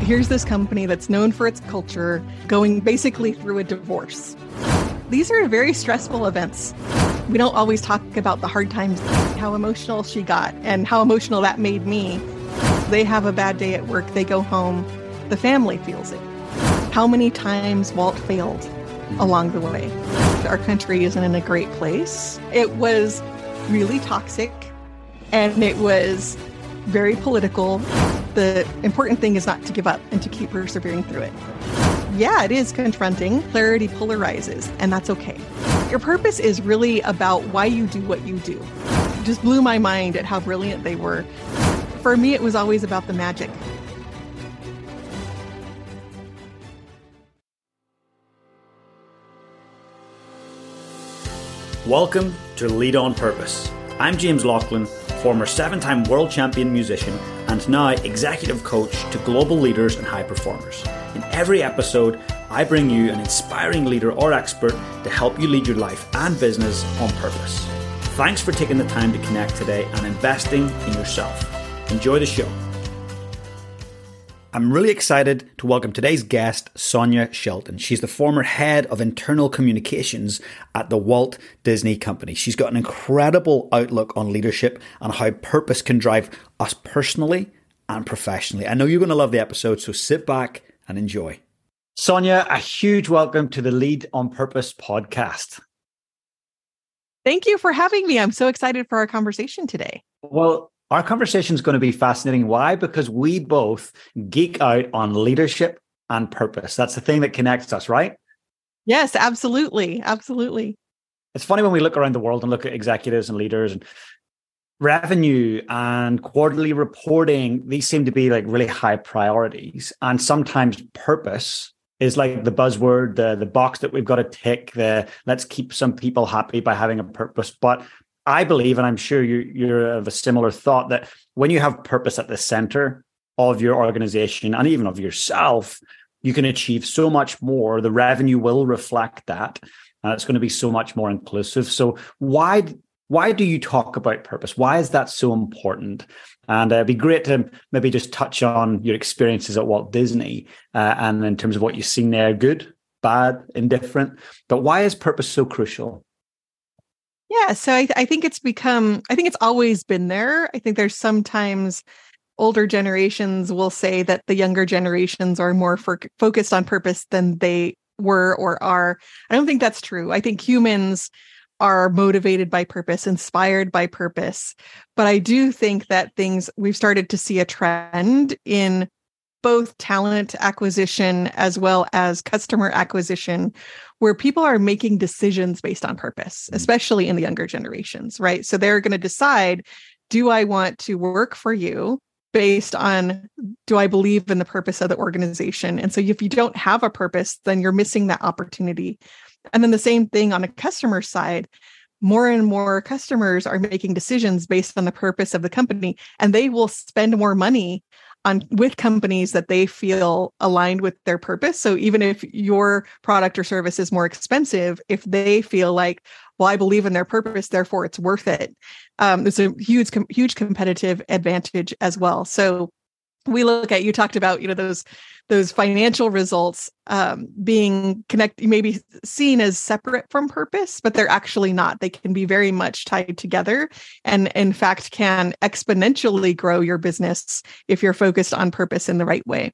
Here's this company that's known for its culture going basically through a divorce. These are very stressful events. We don't always talk about the hard times, how emotional she got, and how emotional that made me. They have a bad day at work, they go home, the family feels it. How many times Walt failed along the way? Our country isn't in a great place. It was really toxic and it was very political. The important thing is not to give up and to keep persevering through it. Yeah, it is confronting. Clarity polarizes, and that's okay. Your purpose is really about why you do what you do. It just blew my mind at how brilliant they were. For me, it was always about the magic. Welcome to Lead on Purpose. I'm James Laughlin, former seven time world champion musician and now executive coach to global leaders and high performers. In every episode, I bring you an inspiring leader or expert to help you lead your life and business on purpose. Thanks for taking the time to connect today and investing in yourself. Enjoy the show. I'm really excited to welcome today's guest, Sonya Shelton. She's the former head of internal communications at the Walt Disney Company. She's got an incredible outlook on leadership and how purpose can drive us personally and professionally. I know you're going to love the episode, so sit back and enjoy. Sonya, a huge welcome to the Lead on Purpose podcast. Thank you for having me. I'm so excited for our conversation today. Well, our conversation is going to be fascinating. Why? Because we both geek out on leadership and purpose. That's the thing that connects us, right? Yes, absolutely. Absolutely. It's funny when we look around the world and look at executives and leaders and revenue and quarterly reporting, these seem to be like really high priorities. And sometimes purpose is like the buzzword, the the box that we've got to tick, the let's keep some people happy by having a purpose. But I believe, and I'm sure you, you're of a similar thought, that when you have purpose at the center of your organization and even of yourself, you can achieve so much more. The revenue will reflect that. And it's going to be so much more inclusive. So why why do you talk about purpose? Why is that so important? And uh, it'd be great to maybe just touch on your experiences at Walt Disney uh, and in terms of what you've seen there, good, bad, indifferent. But why is purpose so crucial? Yeah, so I, I think it's become, I think it's always been there. I think there's sometimes older generations will say that the younger generations are more for, focused on purpose than they were or are. I don't think that's true. I think humans are motivated by purpose, inspired by purpose. But I do think that things we've started to see a trend in both talent acquisition as well as customer acquisition where people are making decisions based on purpose, mm. especially in the younger generations, right? So they're going to decide do I want to work for you based on do I believe in the purpose of the organization? And so if you don't have a purpose, then you're missing that opportunity. And then the same thing on a customer side, more and more customers are making decisions based on the purpose of the company and they will spend more money on with companies that they feel aligned with their purpose. So even if your product or service is more expensive if they feel like well i believe in their purpose therefore it's worth it um, it's a huge huge competitive advantage as well. So we look at you talked about you know those those financial results um, being connected maybe seen as separate from purpose but they're actually not. They can be very much tied together and in fact can exponentially grow your business if you're focused on purpose in the right way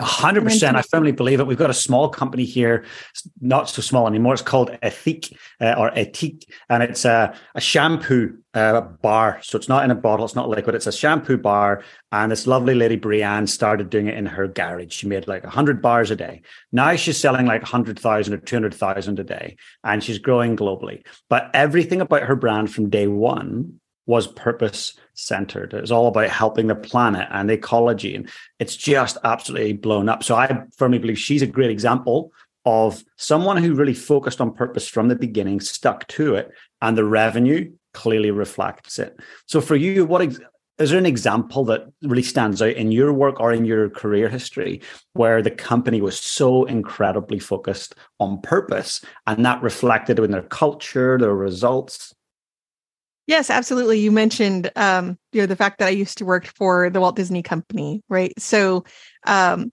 hundred percent. I firmly believe it. We've got a small company here, it's not so small anymore. It's called Ethique uh, or Ethique, and it's a, a shampoo uh, bar. So it's not in a bottle. It's not liquid. It's a shampoo bar. And this lovely lady Brianne started doing it in her garage. She made like hundred bars a day. Now she's selling like hundred thousand or two hundred thousand a day, and she's growing globally. But everything about her brand from day one was purpose centered. It was all about helping the planet and ecology. And it's just absolutely blown up. So I firmly believe she's a great example of someone who really focused on purpose from the beginning, stuck to it, and the revenue clearly reflects it. So for you, what ex- is there an example that really stands out in your work or in your career history where the company was so incredibly focused on purpose and that reflected in their culture, their results? Yes, absolutely. You mentioned um, you know the fact that I used to work for the Walt Disney Company, right? So um,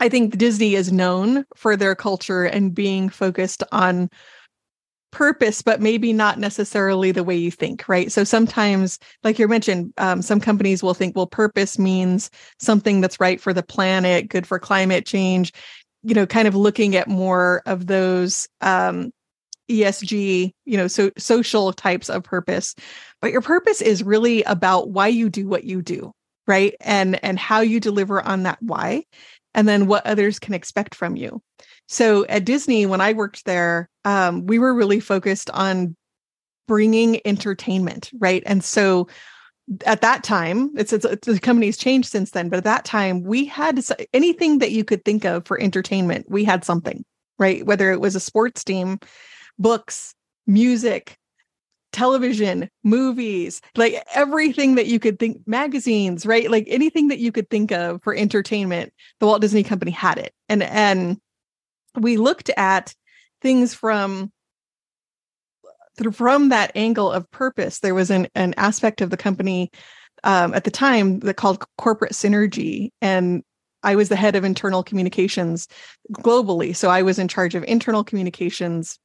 I think Disney is known for their culture and being focused on purpose, but maybe not necessarily the way you think, right? So sometimes, like you mentioned, um, some companies will think, well, purpose means something that's right for the planet, good for climate change, you know, kind of looking at more of those um, ESG, you know, so social types of purpose. But your purpose is really about why you do what you do, right? And and how you deliver on that why, and then what others can expect from you. So at Disney, when I worked there, um, we were really focused on bringing entertainment, right? And so at that time, it's, it's, it's, the company's changed since then, but at that time, we had anything that you could think of for entertainment. We had something, right? Whether it was a sports team, books, music, television, movies, like everything that you could think, magazines, right? Like anything that you could think of for entertainment, the Walt Disney Company had it. And and we looked at things from from that angle of purpose. There was an an aspect of the company um, at the time that called corporate synergy, and I was the head of internal communications globally. So I was in charge of internal communications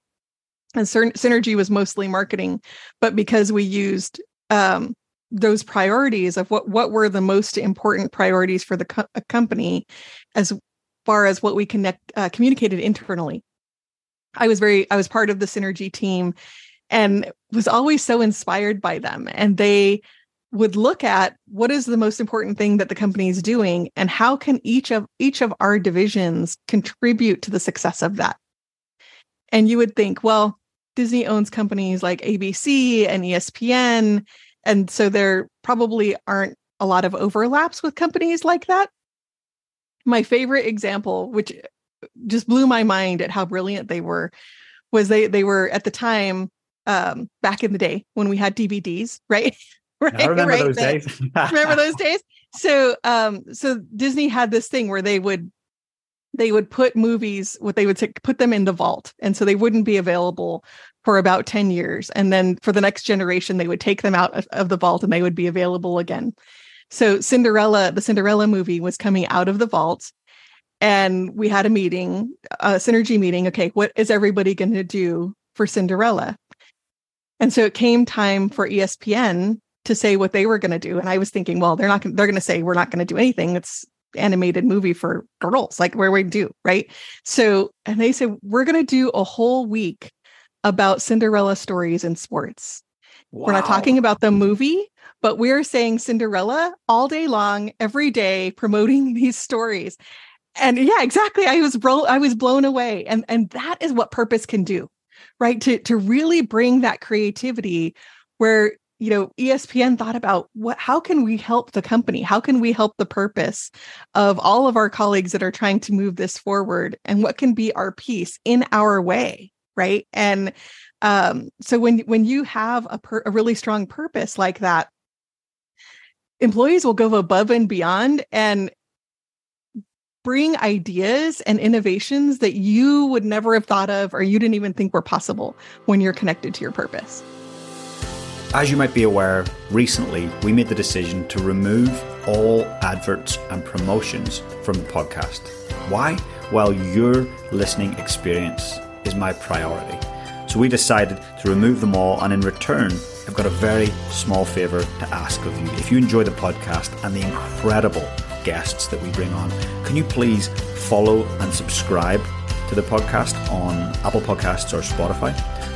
and synergy was mostly marketing but because we used um, those priorities of what what were the most important priorities for the co- company as far as what we connect uh, communicated internally. I was very i was part of the synergy team and was always so inspired by them. And they would look at what is the most important thing that the company is doing and how can each of each of our divisions contribute to the success of that. And you would think well Disney owns companies like ABC and ESPN. And so there probably aren't a lot of overlaps with companies like that. My favorite example, which just blew my mind at how brilliant they were, was they they were at the time um, back in the day when we had DVDs, right? right. I remember right? those days. remember those days? So um, so Disney had this thing where they would they would put movies what they would say, put them in the vault and so they wouldn't be available for about 10 years and then for the next generation they would take them out of, of the vault and they would be available again. So cinderella the cinderella movie was coming out of the vault and we had a meeting a synergy meeting okay what is everybody going to do for cinderella? And so it came time for espn to say what they were going to do and i was thinking well they're not they're going to say we're not going to do anything it's animated movie for girls like where we do right? So and they said we're going to do a whole week about cinderella stories in sports. Wow. we're not talking about the movie but we're saying cinderella all day long every day promoting these stories. And yeah exactly i was bro- i was blown away and and that is what purpose can do right? To to really bring that creativity where you know espn thought about what how can we help the company? How can we help the purpose of all of our colleagues that are trying to move this forward? And what can be our piece in our way right? And um, so when when you have a, per, a really strong purpose like that employees will go above and beyond and bring ideas and innovations that you would never have thought of or you didn't even think were possible when you're connected to your purpose as you might be aware, recently we made the decision to remove all adverts and promotions from the podcast. Why? Well, your listening experience is my priority. So we decided to remove them all, and in return, I've got a very small favour to ask of you. If you enjoy the podcast and the incredible guests that we bring on, can you please follow and subscribe to the podcast on Apple Podcasts or Spotify?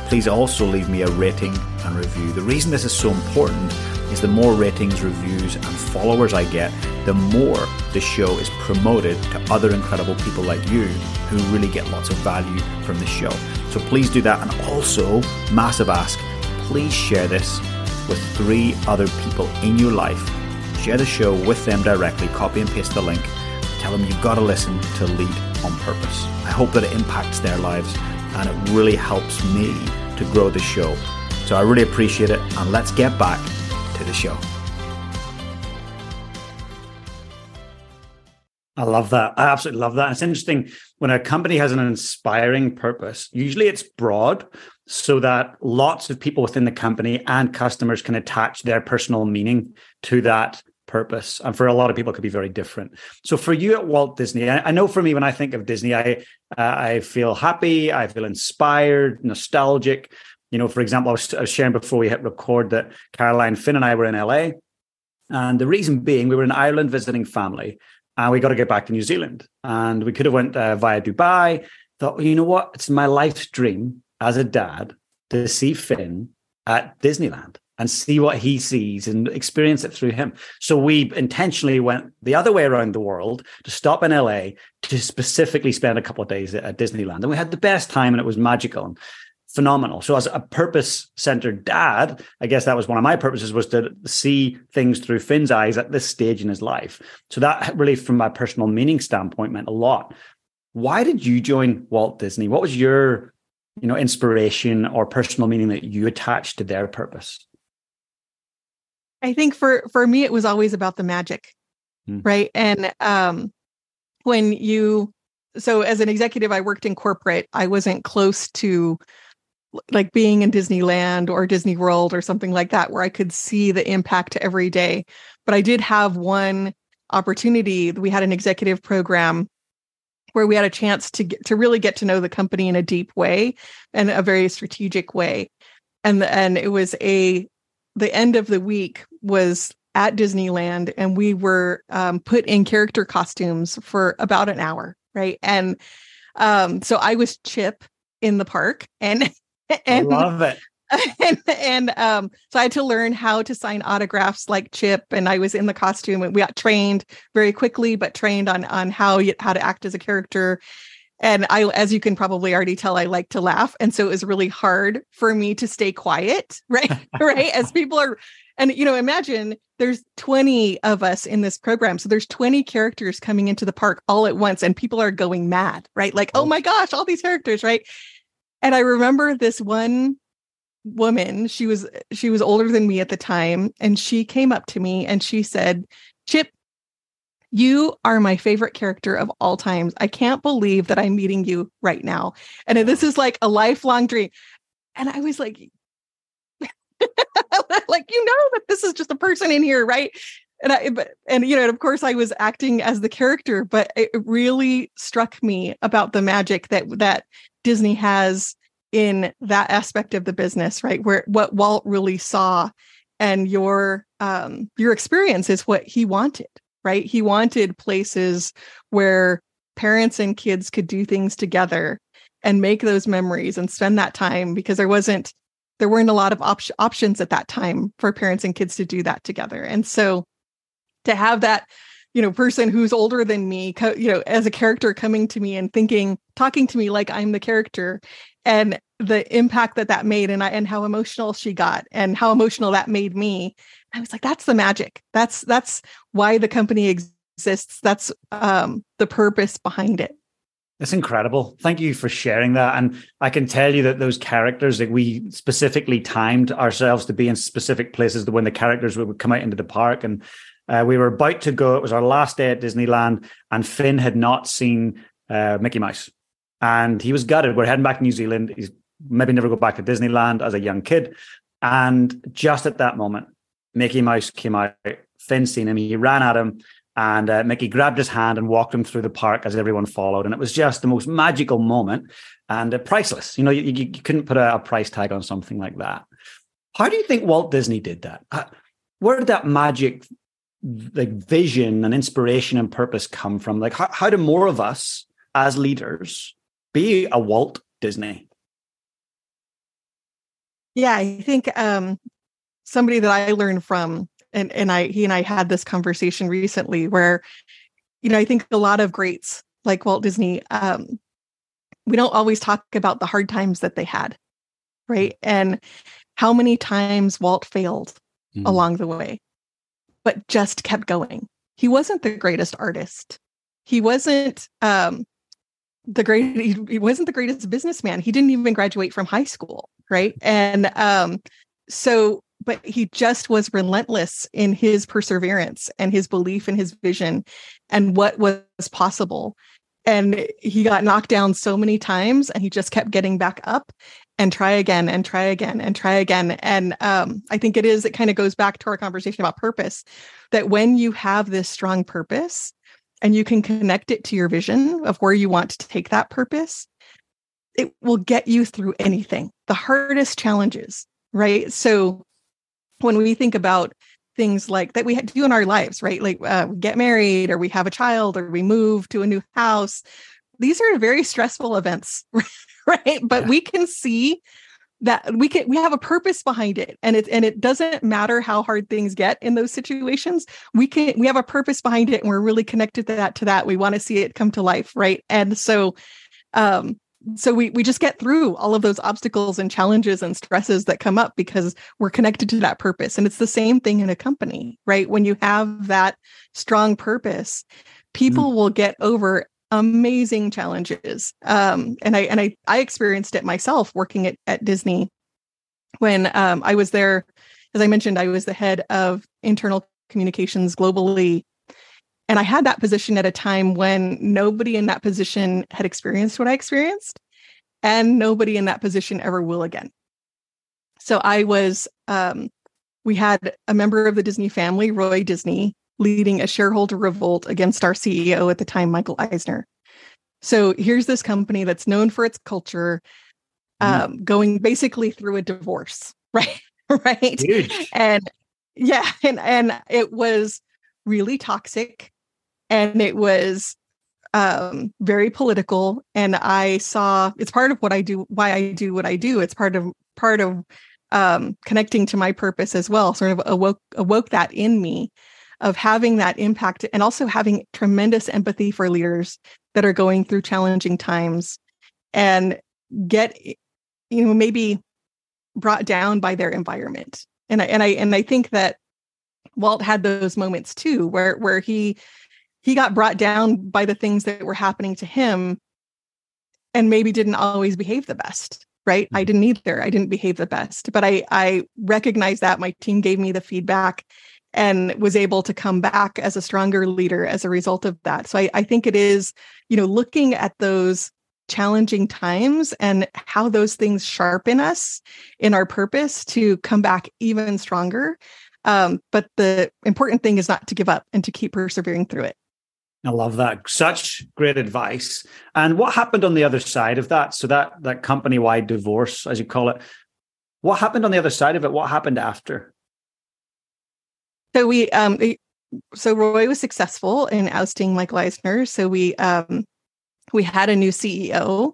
Please also leave me a rating and review. The reason this is so important is the more ratings, reviews, and followers I get, the more the show is promoted to other incredible people like you who really get lots of value from the show. So please do that. And also, massive ask please share this with three other people in your life. Share the show with them directly, copy and paste the link. Tell them you've got to listen to Lead on Purpose. I hope that it impacts their lives and it really helps me to grow the show. So I really appreciate it, and let's get back to the show. I love that. I absolutely love that. It's interesting when a company has an inspiring purpose. Usually it's broad, so that lots of people within the company and customers can attach their personal meaning to that purpose. And for a lot of people, it could be very different. So for you at Walt Disney, I, know for me, when I think of Disney, I uh, I feel happy, I feel inspired, nostalgic. You know, for example, I was, I was sharing before we hit record that Caroline Finn and I were in LA. And the reason being, we were in Ireland visiting family and we got to get back to New Zealand. And we could have went uh, via Dubai. Thought, well, you know what? It's my life's dream as a dad to see Finn at Disneyland and see what he sees and experience it through him. So we intentionally went the other way around the world to stop in LA to specifically spend a couple of days at Disneyland. And we had the best time and it was magical and phenomenal. So as a purpose centered dad, I guess that was one of my purposes was to see things through Finn's eyes at this stage in his life. So that really from my personal meaning standpoint meant a lot. Why did you join Walt Disney? What was your you know inspiration or personal meaning that you attached to their purpose i think for for me it was always about the magic mm. right and um when you so as an executive i worked in corporate i wasn't close to like being in disneyland or disney world or something like that where i could see the impact every day but i did have one opportunity we had an executive program where we had a chance to get, to really get to know the company in a deep way and a very strategic way. And and it was a the end of the week was at Disneyland and we were um, put in character costumes for about an hour, right? And um, so I was Chip in the park and and I love it. and, and um, so I had to learn how to sign autographs like Chip, and I was in the costume, and we got trained very quickly, but trained on on how you, how to act as a character. And I, as you can probably already tell, I like to laugh, and so it was really hard for me to stay quiet, right? right, as people are, and you know, imagine there's 20 of us in this program, so there's 20 characters coming into the park all at once, and people are going mad, right? Like, oh, oh my gosh, all these characters, right? And I remember this one woman she was she was older than me at the time and she came up to me and she said chip you are my favorite character of all times. I can't believe that i'm meeting you right now. And this is like a lifelong dream. And i was like like you know that this is just a person in here right? And I, but, and you know, and of course, I was acting as the character, but it really struck me about the magic that that Disney has in that aspect of the business, right? Where what Walt really saw and your um your experience is what he wanted, right? He wanted places where parents and kids could do things together and make those memories and spend that time because there wasn't there weren't a lot of op- options at that time for parents and kids to do that together. And so to have that you know person who's older than me co- you know as a character coming to me and thinking talking to me like i'm the character and the impact that that made and I, and how emotional she got and how emotional that made me i was like that's the magic that's that's why the company exists that's um the purpose behind it that's incredible. Thank you for sharing that. And I can tell you that those characters that we specifically timed ourselves to be in specific places when the characters would come out into the park. And uh, we were about to go. It was our last day at Disneyland, and Finn had not seen uh, Mickey Mouse and he was gutted. We're heading back to New Zealand. He's maybe never go back to Disneyland as a young kid. And just at that moment, Mickey Mouse came out. Finn seen him. He ran at him, and uh, Mickey grabbed his hand and walked him through the park as everyone followed. And it was just the most magical moment and uh, priceless. You know, you, you, couldn't put a, a, price tag on something like that. How do you think Walt Disney did that? Uh, where did that magic, like vision and inspiration and purpose come from? Like, how, how do more of us as leaders be a Walt Disney? Yeah, I think um, somebody that I learned from, and and I he and I had this conversation recently where, you know, I think a lot of greats like Walt Disney, um, we don't always talk about the hard times that they had, right? And how many times Walt failed mm. along the way, but just kept going. He wasn't the greatest artist. He wasn't um, the great he, he wasn't the greatest businessman he didn't even graduate from high school right and um so but he just was relentless in his perseverance and his belief in his vision and what was possible and he got knocked down so many times and he just kept getting back up and try again and try again and try again. And um, I think it is, it kind of goes back to our conversation about purpose that when you have this strong purpose and you can connect it to your vision of where you want to take that purpose, it will get you through anything, the hardest challenges, right? So when we think about things like that we do in our lives, right? Like uh, we get married or we have a child or we move to a new house. These are very stressful events, right? But yeah. we can see that we can we have a purpose behind it and it and it doesn't matter how hard things get in those situations we can we have a purpose behind it and we're really connected to that to that we want to see it come to life right and so um so we we just get through all of those obstacles and challenges and stresses that come up because we're connected to that purpose. And it's the same thing in a company right? When you have that strong purpose people mm. will get over amazing challenges. Um and i and i i experienced it myself working at, at disney when um i was there as i mentioned i was the head of internal communications globally and I had that position at a time when nobody in that position had experienced what I experienced, and nobody in that position ever will again. So I was, um, we had a member of the Disney family, Roy Disney, leading a shareholder revolt against our CEO at the time, Michael Eisner. So here's this company that's known for its culture, mm-hmm. um, mm. going basically through a divorce, right? right. Huge. And yeah, and and it was really toxic and it was um, very political. And I saw it's part of what I do, why I do what I do. It's part of part of um, connecting to my purpose as well. Sort of awoke awoke that in me of having that impact and also having tremendous empathy for leaders that are going through challenging times and get you know maybe brought down by their environment and I, and I and I think that Walt had those moments too where where he he got brought down by the things that were happening to him and maybe didn't always behave the best right? I mm-hmm. didn't either. I didn't behave the best but i i recognized that. My team gave me the feedback and was able to come back as a stronger leader as a result of that. So i, I think it is you know looking at those challenging times and how those things sharpen us in our purpose to come back even stronger. Um, but the important thing is not to give up and to keep persevering through it I love that. Such great advice. And what happened on the other side of that? So that that company wide divorce, as you call it, what happened on the other side of it? What happened after? So we um so Roy was successful in ousting Michael Eisner. So we um we had a new CEO.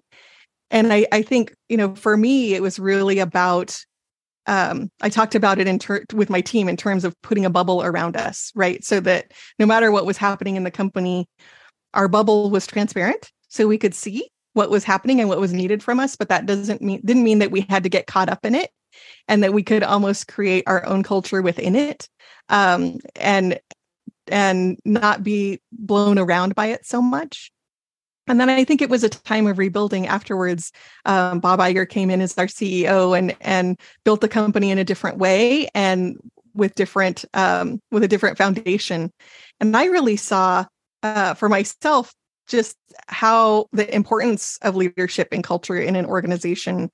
And I, I think, you know, for me, it was really about um, I talked about it in ter- with my team in terms of putting a bubble around us, right? So that no matter what was happening in the company, our bubble was transparent, so we could see what was happening and what was needed from us. But that doesn't mean didn't mean that we had to get caught up in it, and that we could almost create our own culture within it, um, and and not be blown around by it so much. And then I think it was a time of rebuilding afterwards. Um, Bob Iger came in as our CEO and and built the company in a different way and with different um, with a different foundation. And I really saw uh, for myself just how the importance of leadership and culture in an organization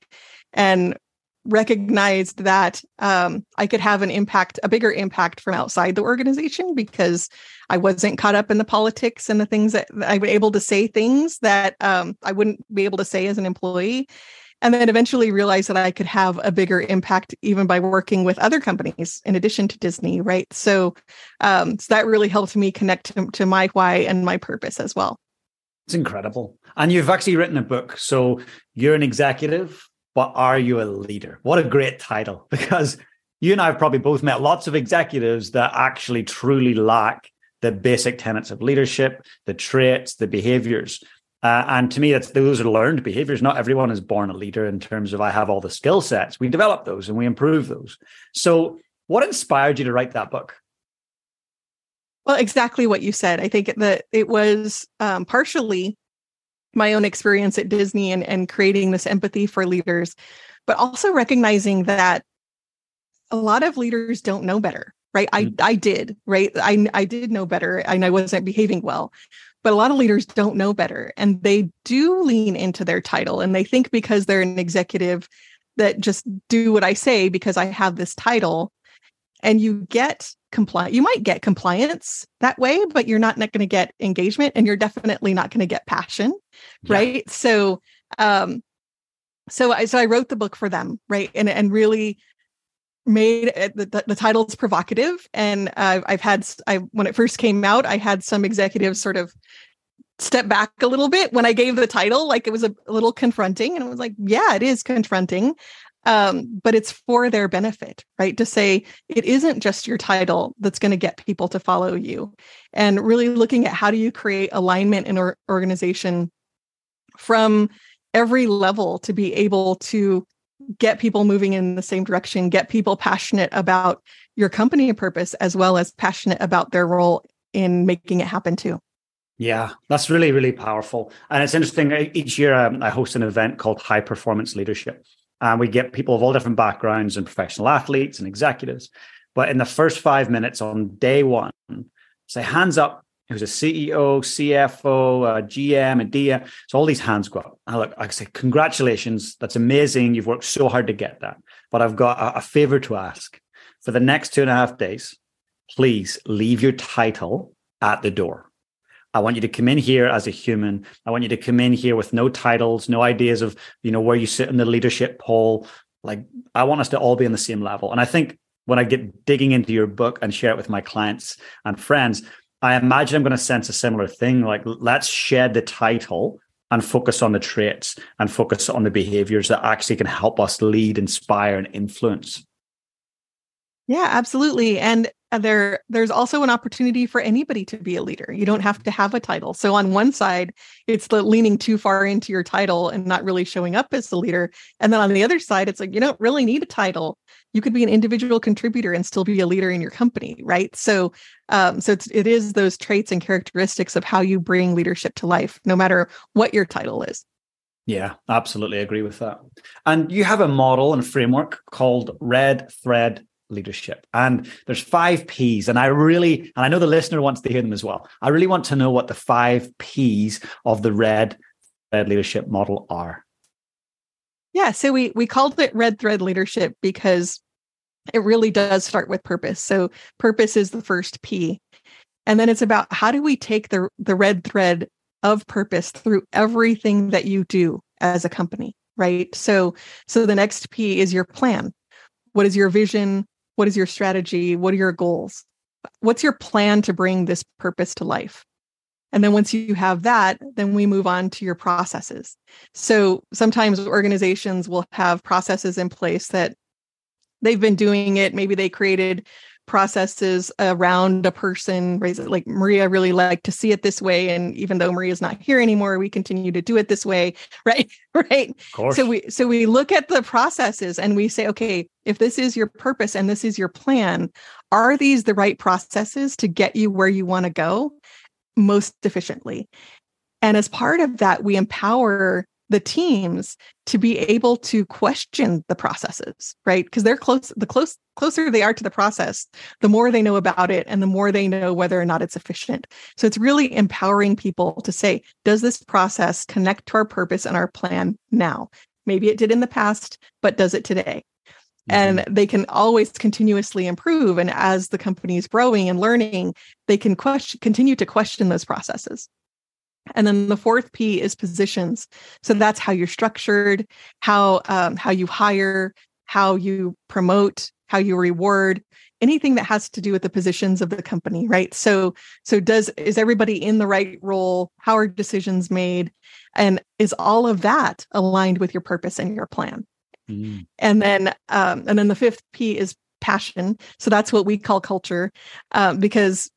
and recognized that um, I could have an impact, a bigger impact from outside the organization because I wasn't caught up in the politics and the things that, I was able to say things that um, I wouldn't be able to say as an employee. And then eventually realized that I could have a bigger impact even by working with other companies in addition to Disney, right? So, um, so that really helped me connect to, to my why and my purpose as well. It's incredible. And you've actually written a book. So you're an executive but are you a leader? What a great title because you and I have probably both met lots of executives that actually truly lack the basic tenets of leadership, the traits, the behaviors. Uh, and to me, that's those are learned behaviors. Not everyone is born a leader in terms of I have all the skill sets. We develop those and we improve those. So, what inspired you to write that book? Well, exactly what you said. I think that it was um, partially my own experience at Disney and, and creating this empathy for leaders, but also recognizing that a lot of leaders don't know better, right? I, mm-hmm. I did, right? I, I did know better and I wasn't behaving well. But a lot of leaders don't know better and they do lean into their title and they think because they're an executive that just do what I say because I have this title. And you get compliant. You might get compliance that way, but you're not, not going to get engagement and you're definitely not going to get passion. Yeah. Right. So, um, so I, so I wrote the book for them. Right. And, and really made it, the, the title's provocative. And uh, I've had, I, when it first came out, I had some executives sort of step back a little bit when I gave the title. Like it was a, a little confronting, and I was like, yeah, it is confronting. Um, but it's for their benefit, right? To say it isn't just your title that's going to get people to follow you, and really looking at how do you create alignment in our organization from every level to be able to get people moving in the same direction, get people passionate about your company purpose, as well as passionate about their role in making it happen too. Yeah, that's really, really powerful. And it's interesting. Each year, um, I host an event called High Performance Leadership. And we get people of all different backgrounds and professional athletes and executives. But in the first five minutes on day one, say hands up who's a CEO, CFO, uh, a GM, a DA. So all these hands go up. I look, I say, congratulations. That's amazing. You've worked so hard to get that. But I've got a, a favor to ask. For the next two and a half days, please leave your title at the door. I want you to come in here as a human. I want you to come in here with no titles, no ideas of, you know, where you sit in the leadership pole. Like I want us to all be on the same level. And I think when I get digging into your book and share it with my clients and friends, I imagine I'm going to sense a similar thing. Like let's shed the title and focus on the traits and focus on the behaviors that actually can help us lead, inspire, and influence. Yeah, absolutely. And there there's also an opportunity for anybody to be a leader. You don't have to have a title. So on one side, it's the leaning too far into your title and not really showing up as the leader. And then on the other side, it's like you don't really need a title. You could be an individual contributor and still be a leader in your company, right? So um, so it's, it is those traits and characteristics of how you bring leadership to life, no matter what your title is. Yeah, absolutely agree with that. And you have a model and framework called Red Thread leadership. And there's five P's. And I really, and I know the listener wants to hear them as well. I really want to know what the five P's of the red thread leadership model are. Yeah. So we we called it red thread leadership because it really does start with purpose. So purpose is the first P. And then it's about how do we take the the red thread of purpose through everything that you do as a company, right? So so the next P is your plan. What is your vision? What is your strategy? What are your goals? What's your plan to bring this purpose to life? And then once you have that, then we move on to your processes. So sometimes organizations will have processes in place that they've been doing it. Maybe they created processes around a person like maria really liked to see it this way and even though maria's not here anymore we continue to do it this way. Right right? So we so we look at the processes and we say okay if this is your purpose and this is your plan are these the right processes to get you where you want to go most efficiently? And as part of that we empower the teams to be able to question the processes right? Because they're close the close closer they are to the process the more they know about it and the more they know whether or not it's efficient. So it's really empowering people to say does this process connect to our purpose and our plan now? Maybe it did in the past but does it today? And mm-hmm. they can always continuously improve and as the company is growing and learning they can question continue to question those processes and then the fourth P is positions. So that's how you're structured, how um, how you hire, how you promote, how you reward, anything that has to do with the positions of the company, right? So so does is everybody in the right role? How are decisions made? And is all of that aligned with your purpose and your plan? Mm. And then um, and then the fifth P is passion. So that's what we call culture, um, because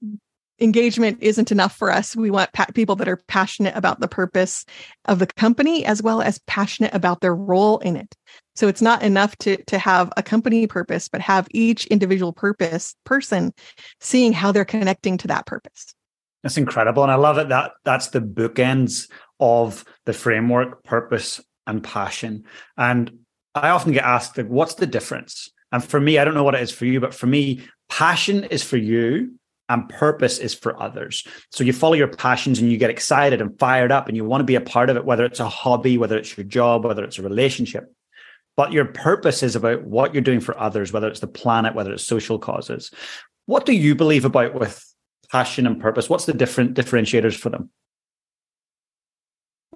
engagement isn't enough for us. We want pa- people that are passionate about the purpose of the company as well as passionate about their role in it. So it's not enough to to have a company purpose, but have each individual purpose person seeing how they're connecting to that purpose. That's incredible, and I love it. That that's the bookends of the framework, purpose, and passion. And I often get asked, like, "What's the difference?" And for me, I don't know what it is for you, but for me, passion is for you and purpose is for others. So you follow your passions and you get excited and fired up and you want to be a part of it, whether it's a hobby, whether it's your job, whether it's a relationship. but your purpose is about what you're doing for others, whether it's the planet, whether it's social causes. What do you believe about with passion and purpose? What's the different differentiators for them?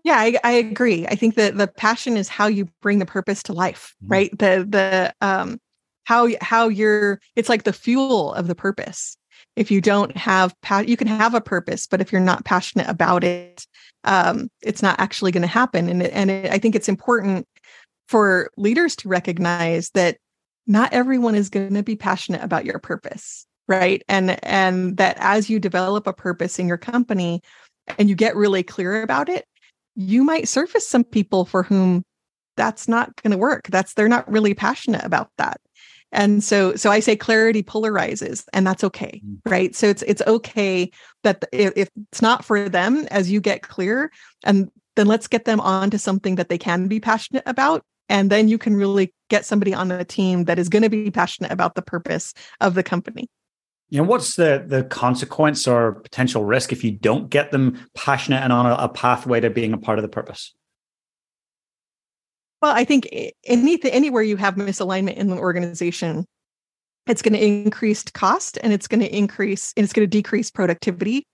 Yeah, I, I, agree. I think that the passion is how you bring the purpose to life, mm-hmm. right? The the um how how you're it's like the fuel of the purpose. If you don't have you can have a purpose, but if you're not passionate about it, um, it's not actually going to happen. And and it, I think it's important for leaders to recognize that not everyone is going to be passionate about your purpose right? And and that as you develop a purpose in your company and you get really clear about it you might surface some people for whom that's not going to work. That's they're not really passionate about that and so so i say clarity polarizes and that's okay mm. right? So it's it's okay that if, if it's not for them as you get clear and then let's get them on to something that they can be passionate about and then you can really get somebody on the team that is going to be passionate about the purpose of the company. You know what's the the consequence or potential risk if you don't get them passionate and on a, a pathway to being a part of the purpose well i think anything anywhere you have misalignment in the organization it's going to increase cost and it's going to increase and it's going to decrease productivity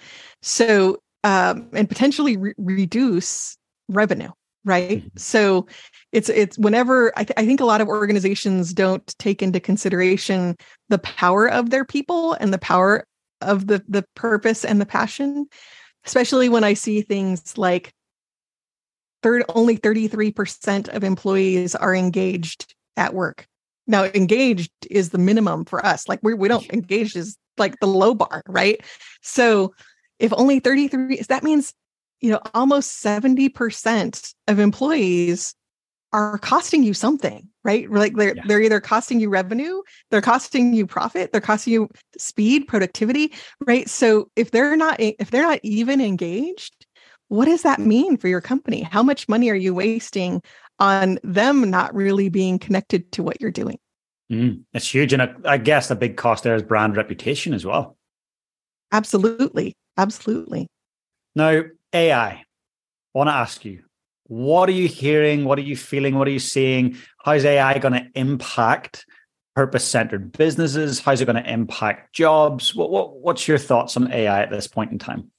so um, and potentially re- reduce revenue right mm-hmm. so it's it's whenever I, th- I think a lot of organizations don't take into consideration the power of their people and the power of the the purpose and the passion especially when i see things like third only 33% of employees are engaged at work. Now engaged is the minimum for us like we, we don't engaged is like the low bar right? So if only 33 that means you know almost 70% of employees are costing you something right? Like they're yeah. they're either costing you revenue they're costing you profit they're costing you speed productivity right? So if they're not if they're not even engaged what does that mean for your company how much money are you wasting on them not really being connected to what you're doing mm, it's huge and I, I guess the big cost there is brand reputation as well absolutely absolutely now ai I want to ask you what are you hearing? What are you feeling? What are you seeing? How's AI going to impact purpose centered businesses? How's it going to impact jobs? What, what, what's your thoughts on AI at this point in time?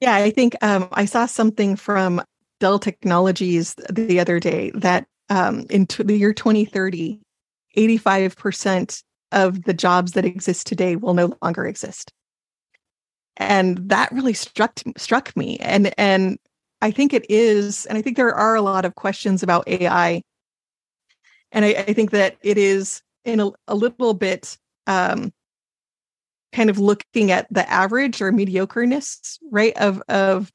Yeah, I think um, I saw something from Dell Technologies the other day that um, in t- the year 2030, 85% of the jobs that exist today will no longer exist. And that really struck struck me. And and I think it is, and I think there are a lot of questions about AI. And I, I think that it is in a, a little bit um, kind of looking at the average or mediocreness, right, of of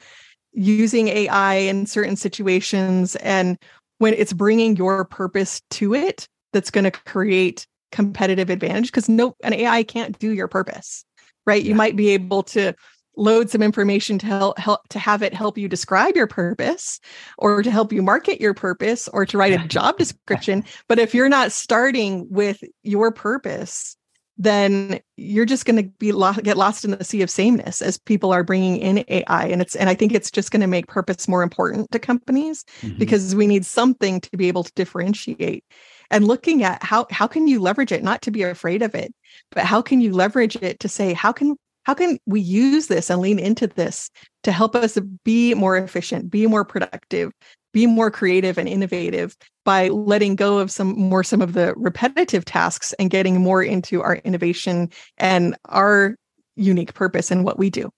using AI in certain situations, and when it's bringing your purpose to it, that's going to create competitive advantage because no, an AI can't do your purpose, right? Yeah. You might be able to load some information to help, help to have it help you describe your purpose or to help you market your purpose or to write a job description but if you're not starting with your purpose then you're just going to be lo- get lost in the sea of sameness as people are bringing in AI and it's and I think it's just going to make purpose more important to companies mm-hmm. because we need something to be able to differentiate. And looking at how how can you leverage it? Not to be afraid of it but how can you leverage it to say how can how can we use this and lean into this to help us be more efficient, be more productive, be more creative and innovative by letting go of some more some of the repetitive tasks and getting more into our innovation and our unique purpose and what we do.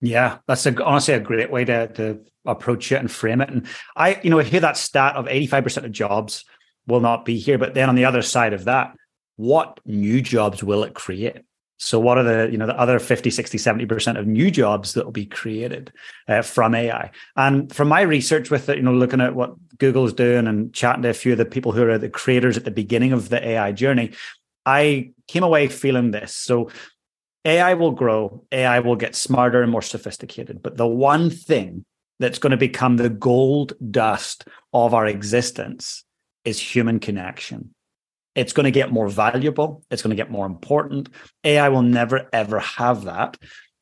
Yeah, that's a, honestly a great way to, to approach it and frame it. And I, you know, I hear that stat of 85% of jobs will not be here. But then on the other side of that, what new jobs will it create? So what are the, you know, the other 50, 60, 70% of new jobs that will be created uh, from AI? And from my research with it, you know, looking at what Google's doing and chatting to a few of the people who are the creators at the beginning of the AI journey, I came away feeling this. So AI will grow, AI will get smarter and more sophisticated. But the one thing that's going to become the gold dust of our existence is human connection. It's going to get more valuable. It's going to get more important. AI will never, ever have that.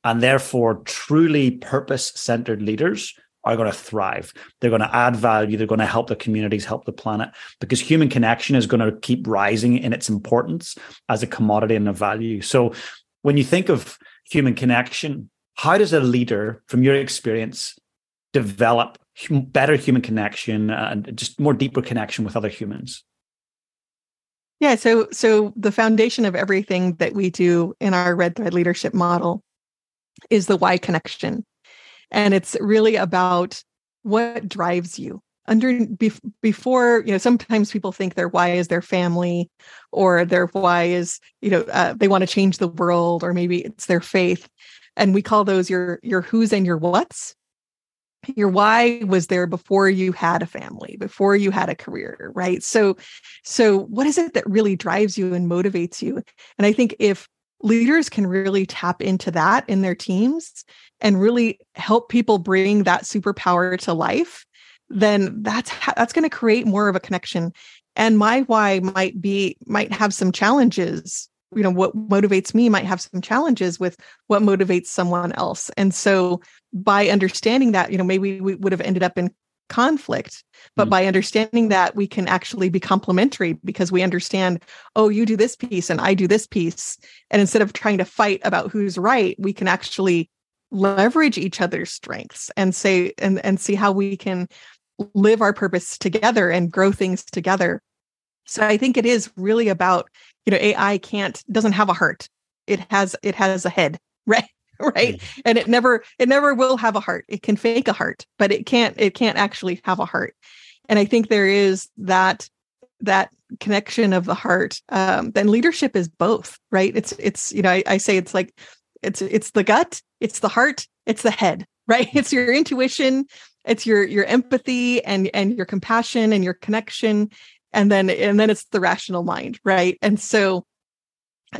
And therefore, truly purpose centered leaders are going to thrive. They're going to add value. They're going to help the communities, help the planet, because human connection is going to keep rising in its importance as a commodity and a value. So when you think of human connection, how does a leader, from your experience, develop better human connection uh, and just more deeper connection with other humans? Yeah, so so the foundation of everything that we do in our red thread leadership model is the why connection. And it's really about what drives you. Under before, you know, sometimes people think their why is their family, or their why is, you know, uh, they want to change the world, or maybe it's their faith, and we call those your your who's and your what's your why was there before you had a family before you had a career right? So so what is it that really drives you and motivates you? And i think if leaders can really tap into that in their teams and really help people bring that superpower to life then that's that's going to create more of a connection. And my why might be might have some challenges you know what motivates me might have some challenges with what motivates someone else. And so by understanding that you know maybe we would have ended up in conflict but mm. by understanding that we can actually be complementary because we understand oh you do this piece and i do this piece. And instead of trying to fight about who's right we can actually leverage each other's strengths and say and and see how we can live our purpose together and grow things together. So i think it is really about you know ai can't doesn't have a heart. It has it has a head right? Right? Mm. and it never it never will have a heart. It can fake a heart but it can't it can't actually have a heart. And i think there is that that connection of the heart um then leadership is both right? It's it's you know I, I say it's like it's it's the gut it's the heart it's the head right? It's your intuition it's your your empathy and and your compassion and your connection and then and then it's the rational mind right? And so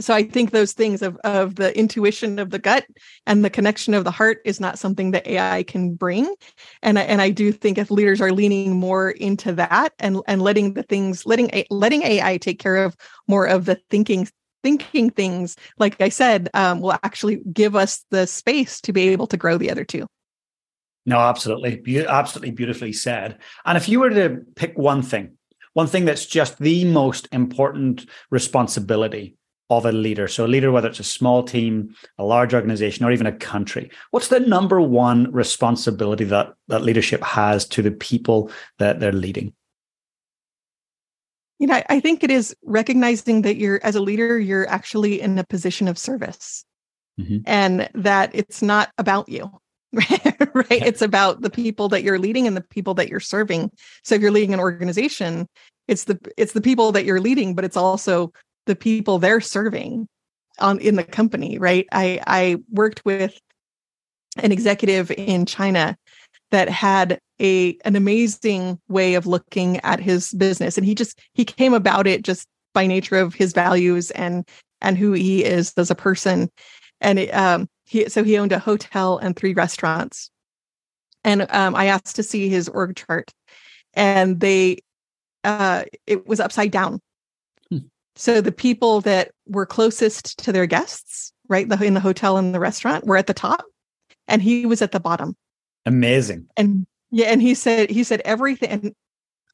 so i think those things of of the intuition of the gut and the connection of the heart is not something that ai can bring. And I, and i do think if leaders are leaning more into that and and letting the things letting letting ai take care of more of the thinking thinking things like i said um, will actually give us the space to be able to grow the other two. No absolutely. Be- absolutely beautifully said. And if you were to pick one thing one thing that's just the most important responsibility of a leader. So, a leader, whether it's a small team, a large organization, or even a country, what's the number one responsibility that, that leadership has to the people that they're leading? You know, I think it is recognizing that you're, as a leader, you're actually in a position of service mm-hmm. and that it's not about you. right? It's about the people that you're leading and the people that you're serving. So if you're leading an organization, it's the it's the people that you're leading, but it's also the people they're serving on in the company, right? I I worked with an executive in China that had a an amazing way of looking at his business and he just he came about it just by nature of his values and and who he is as a person and it, um he so he owned a hotel and three restaurants. And um, i asked to see his org chart and they uh, it was upside down. Hmm. so the people that were closest to their guests right the, in the hotel and the restaurant were at the top and he was at the bottom. Amazing. And yeah and he said he said everything and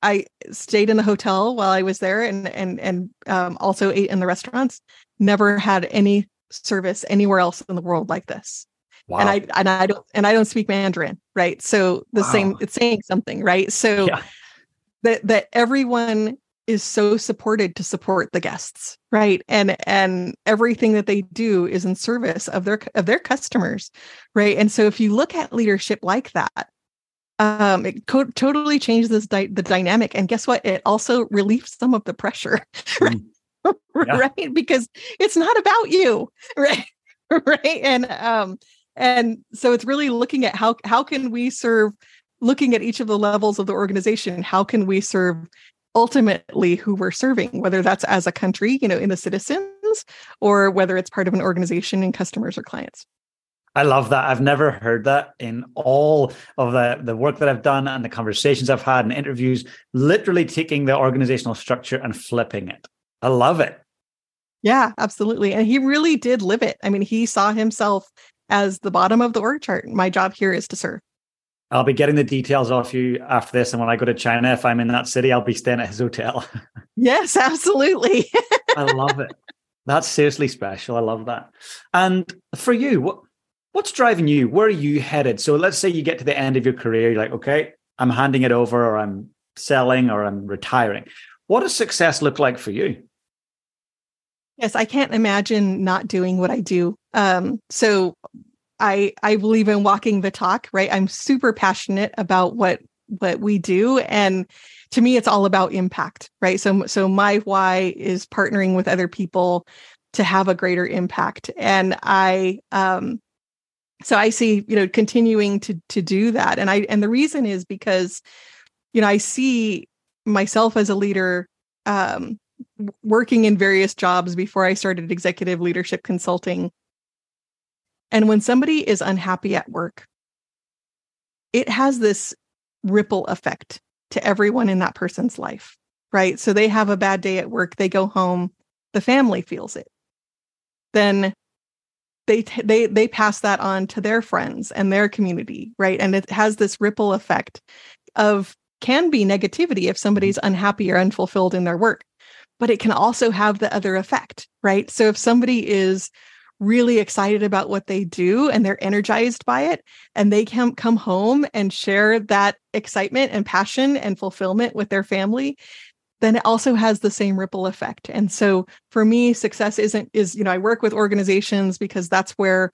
i stayed in the hotel while i was there and and and um, also ate in the restaurants. Never had any service anywhere else in the world like this. Wow. And I and I don't and I don't speak Mandarin, right? So the wow. same it's saying something, right? So yeah. that that everyone is so supported to support the guests, right? And and everything that they do is in service of their of their customers, right? And so if you look at leadership like that, um, it co- totally changes di- the dynamic. And guess what? It also relieves some of the pressure, right? Mm. right because it's not about you right right and um and so it's really looking at how how can we serve looking at each of the levels of the organization how can we serve ultimately who we're serving whether that's as a country you know in the citizens or whether it's part of an organization and customers or clients I love that. I've never heard that in all of the, the work that I've done and the conversations I've had and interviews, literally taking the organizational structure and flipping it. I love it. Yeah, absolutely. And he really did live it. I mean, he saw himself as the bottom of the org chart. My job here is to serve. I'll be getting the details off you after this. And when I go to China, if I'm in that city, I'll be staying at his hotel. yes, absolutely. I love it. That's seriously special. I love that. And for you, what what's driving you? Where are you headed? So let's say you get to the end of your career, you're like, okay, I'm handing it over, or I'm selling, or I'm retiring. What does success look like for you? Yes, I can't imagine not doing what I do. Um, so I I believe in walking the talk, right? I'm super passionate about what what we do and to me it's all about impact, right? So so my why is partnering with other people to have a greater impact and I um so I see, you know, continuing to to do that and I and the reason is because you know, I see myself as a leader um working in various jobs before I started executive leadership consulting and when somebody is unhappy at work, it has this ripple effect to everyone in that person's life, right? So they have a bad day at work, they go home, the family feels it. Then they t- they they pass that on to their friends and their community, right? And it has this ripple effect of can be negativity if somebody's unhappy or unfulfilled in their work, but it can also have the other effect, right? So if somebody is really excited about what they do and they're energized by it and they can come home and share that excitement and passion and fulfillment with their family then it also has the same ripple effect and so for me success isn't is you know i work with organizations because that's where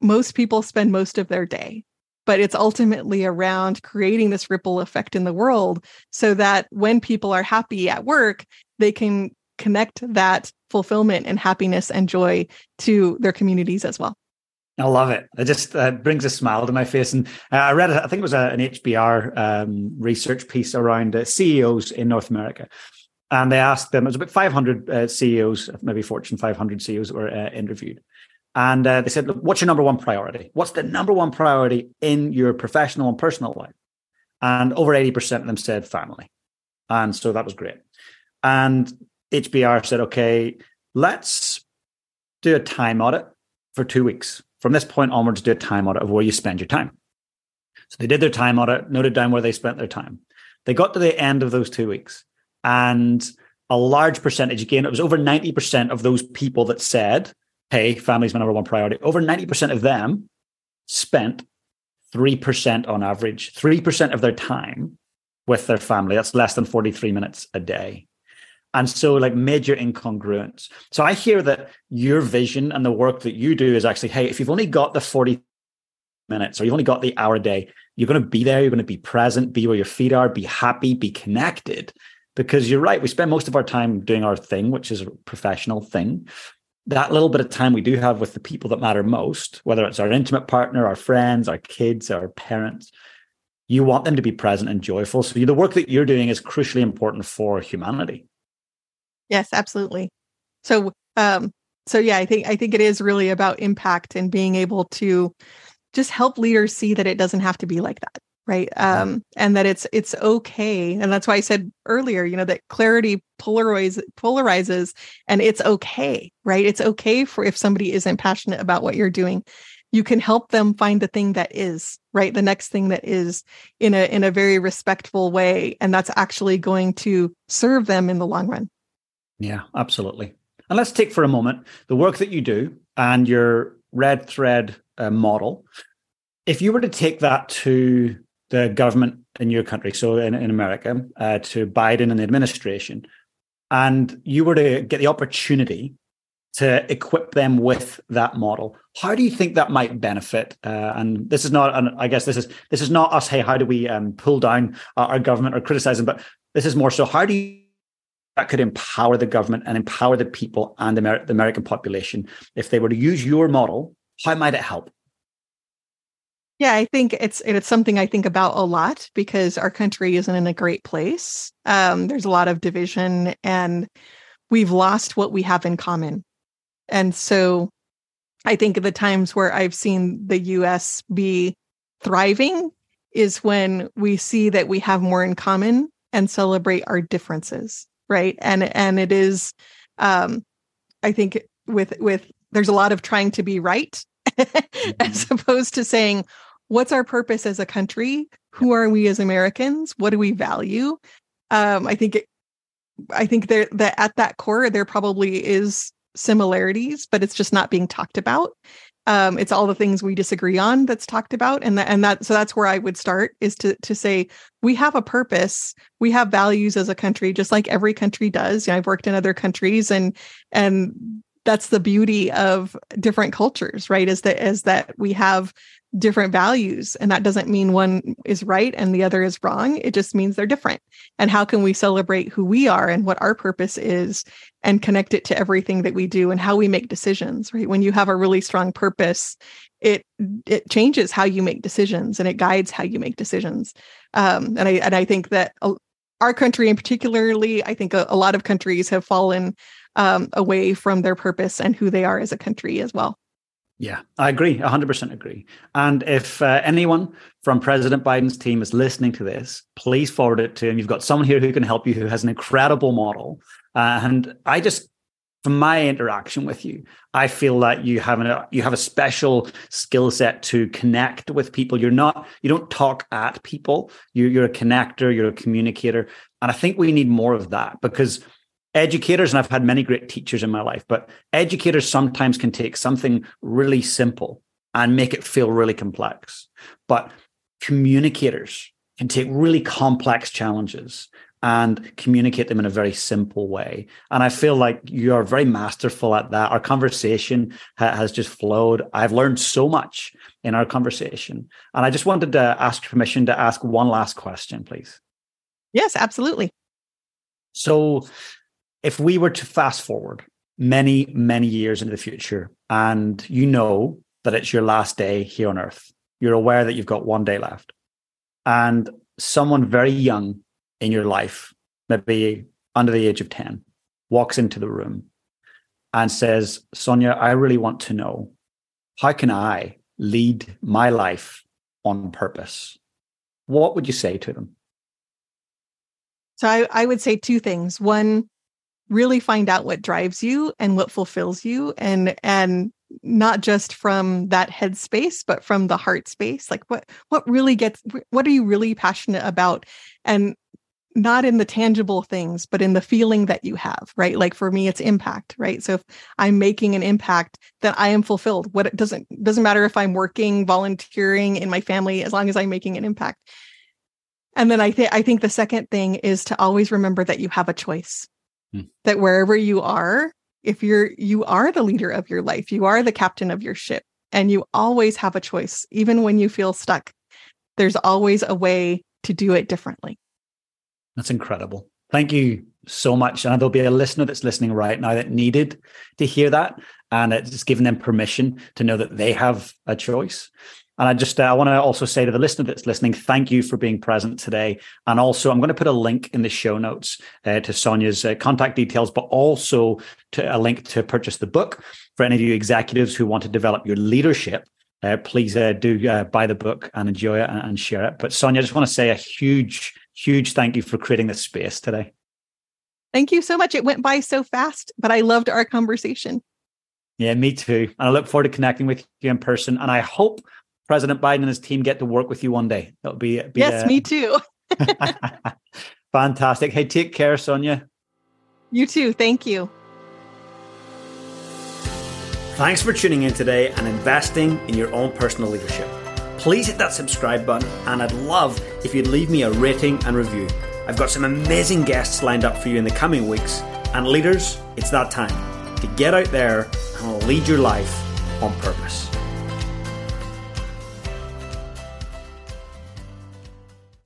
most people spend most of their day but it's ultimately around creating this ripple effect in the world so that when people are happy at work they can connect that fulfillment and happiness and joy to their communities as well. I love it. It just uh, brings a smile to my face. And uh, I read, I think it was a, an HBR um, research piece around uh, CEOs in North America. And they asked them, it was about 500 uh, CEOs, maybe Fortune 500 CEOs that were uh, interviewed. And uh, they said, Look, what's your number one priority? What's the number one priority in your professional and personal life? And over 80% of them said family. And so that was great. And HBR said, okay, let's do a time audit for two weeks. From this point onwards, do a time audit of where you spend your time. So they did their time audit, noted down where they spent their time. They got to the end of those two weeks, and a large percentage, again, it was over 90% of those people that said, Hey, family's my number one priority. Over 90% of them spent 3% on average, 3% of their time with their family. That's less than 43 minutes a day. And so, like major incongruence. So, I hear that your vision and the work that you do is actually, hey, if you've only got the 40 minutes or you've only got the hour a day, you're going to be there, you're going to be present, be where your feet are, be happy, be connected. Because you're right, we spend most of our time doing our thing, which is a professional thing. That little bit of time we do have with the people that matter most, whether it's our intimate partner, our friends, our kids, our parents, you want them to be present and joyful. So the work that you're doing is crucially important for humanity. Yes, absolutely. So um so yeah, I think I think it is really about impact and being able to just help leaders see that it doesn't have to be like that right? Um and that it's it's okay and that's why i said earlier you know that clarity polarizes polarizes and it's okay right? It's okay for if somebody isn't passionate about what you're doing. You can help them find the thing that is right? The next thing that is in a in a very respectful way and that's actually going to serve them in the long run yeah, absolutely. And let's take for a moment the work that you do and your red thread uh, model. If you were to take that to the government in your country, so in, in America, uh, to Biden and the administration, and you were to get the opportunity to equip them with that model, how do you think that might benefit? Uh, and this is not, an, I guess this is this is not us. Hey, how do we um, pull down our government or criticize them? But this is more so. How do you that could empower the government and empower the people and the, Amer- the American population. If they were to use your model, how might it help? Yeah, I think it's it's something I think about a lot because our country isn't in a great place. Um, there's a lot of division, and we've lost what we have in common. And so, I think the times where I've seen the U.S. be thriving is when we see that we have more in common and celebrate our differences right and and it is um i think with with there's a lot of trying to be right as mm-hmm. opposed to saying what's our purpose as a country? Who are we as Americans? What do we value? Um, I think it, I think there that at that core there probably is similarities, but it's just not being talked about. Um, it's all the things we disagree on that's talked about, and that and that so that's where I would start is to to say we have a purpose, we have values as a country, just like every country does. You know, I've worked in other countries, and and that's the beauty of different cultures, right? Is that is that we have different values and that doesn't mean one is right and the other is wrong. It just means they're different. And how can we celebrate who we are and what our purpose is and connect it to everything that we do and how we make decisions right? When you have a really strong purpose it it changes how you make decisions and it guides how you make decisions. Um, and i and i think that our country in particularly i think a, a lot of countries have fallen um, away from their purpose and who they are as a country as well yeah, I agree. 100% agree. And if uh, anyone from President Biden's team is listening to this, please forward it to him. You've got someone here who can help you who has an incredible model. Uh, and I just, from my interaction with you, I feel that you have a you have a special skill set to connect with people. You're not you don't talk at people. You, you're a connector. You're a communicator, and I think we need more of that because educators, and I've had many great teachers in my life, but educators sometimes can take something really simple and make it feel really complex. But communicators can take really complex challenges and communicate them in a very simple way. And I feel like you are very masterful at that. Our conversation ha- has just flowed. I've learned so much in our conversation. And I just wanted to ask permission to ask one last question, please. Yes, absolutely. So, if we were to fast forward many, many years into the future, and you know that it's your last day here on earth, you're aware that you've got one day left, and someone very young in your life, maybe under the age of 10, walks into the room and says, Sonya, I really want to know how can I lead my life on purpose? What would you say to them? So I, I would say two things. One, really find out what drives you and what fulfills you and and not just from that head space but from the heart space like what what really gets what are you really passionate about? And not in the tangible things but in the feeling that you have right? Like for me it's impact right? So if i'm making an impact then i am fulfilled. What it doesn't doesn't matter if i'm working volunteering in my family as long as i'm making an impact. And then i think i think the second thing is to always remember that you have a choice Hmm. that wherever you are, if you're you are the leader of your life, you are the captain of your ship, and you always have a choice, even when you feel stuck. There's always a way to do it differently. That's incredible. Thank you so much. And there'll be a listener that's listening right now that needed to hear that. And it's given them permission to know that they have a choice. And I just uh, I want to also say to the listener that's listening, thank you for being present today. And also, I'm going to put a link in the show notes uh, to Sonya's uh, contact details, but also to a link to purchase the book for any of you executives who want to develop your leadership. Uh, please uh, do uh, buy the book and enjoy it and, and share it. But Sonya, I just want to say a huge, huge thank you for creating this space today. Thank you so much. It went by so fast, but I loved our conversation. Yeah, me too. And I look forward to connecting with you in person. And I hope President Biden and his team get to work with you one day. That'll be, be yes, uh, me too. fantastic. Hey, take care, Sonya. You too. Thank you. Thanks for tuning in today and investing in your own personal leadership. Please hit that subscribe button, and I'd love if you'd leave me a rating and review. I've got some amazing guests lined up for you in the coming weeks, and leaders, it's that time to get out there and lead your life on purpose.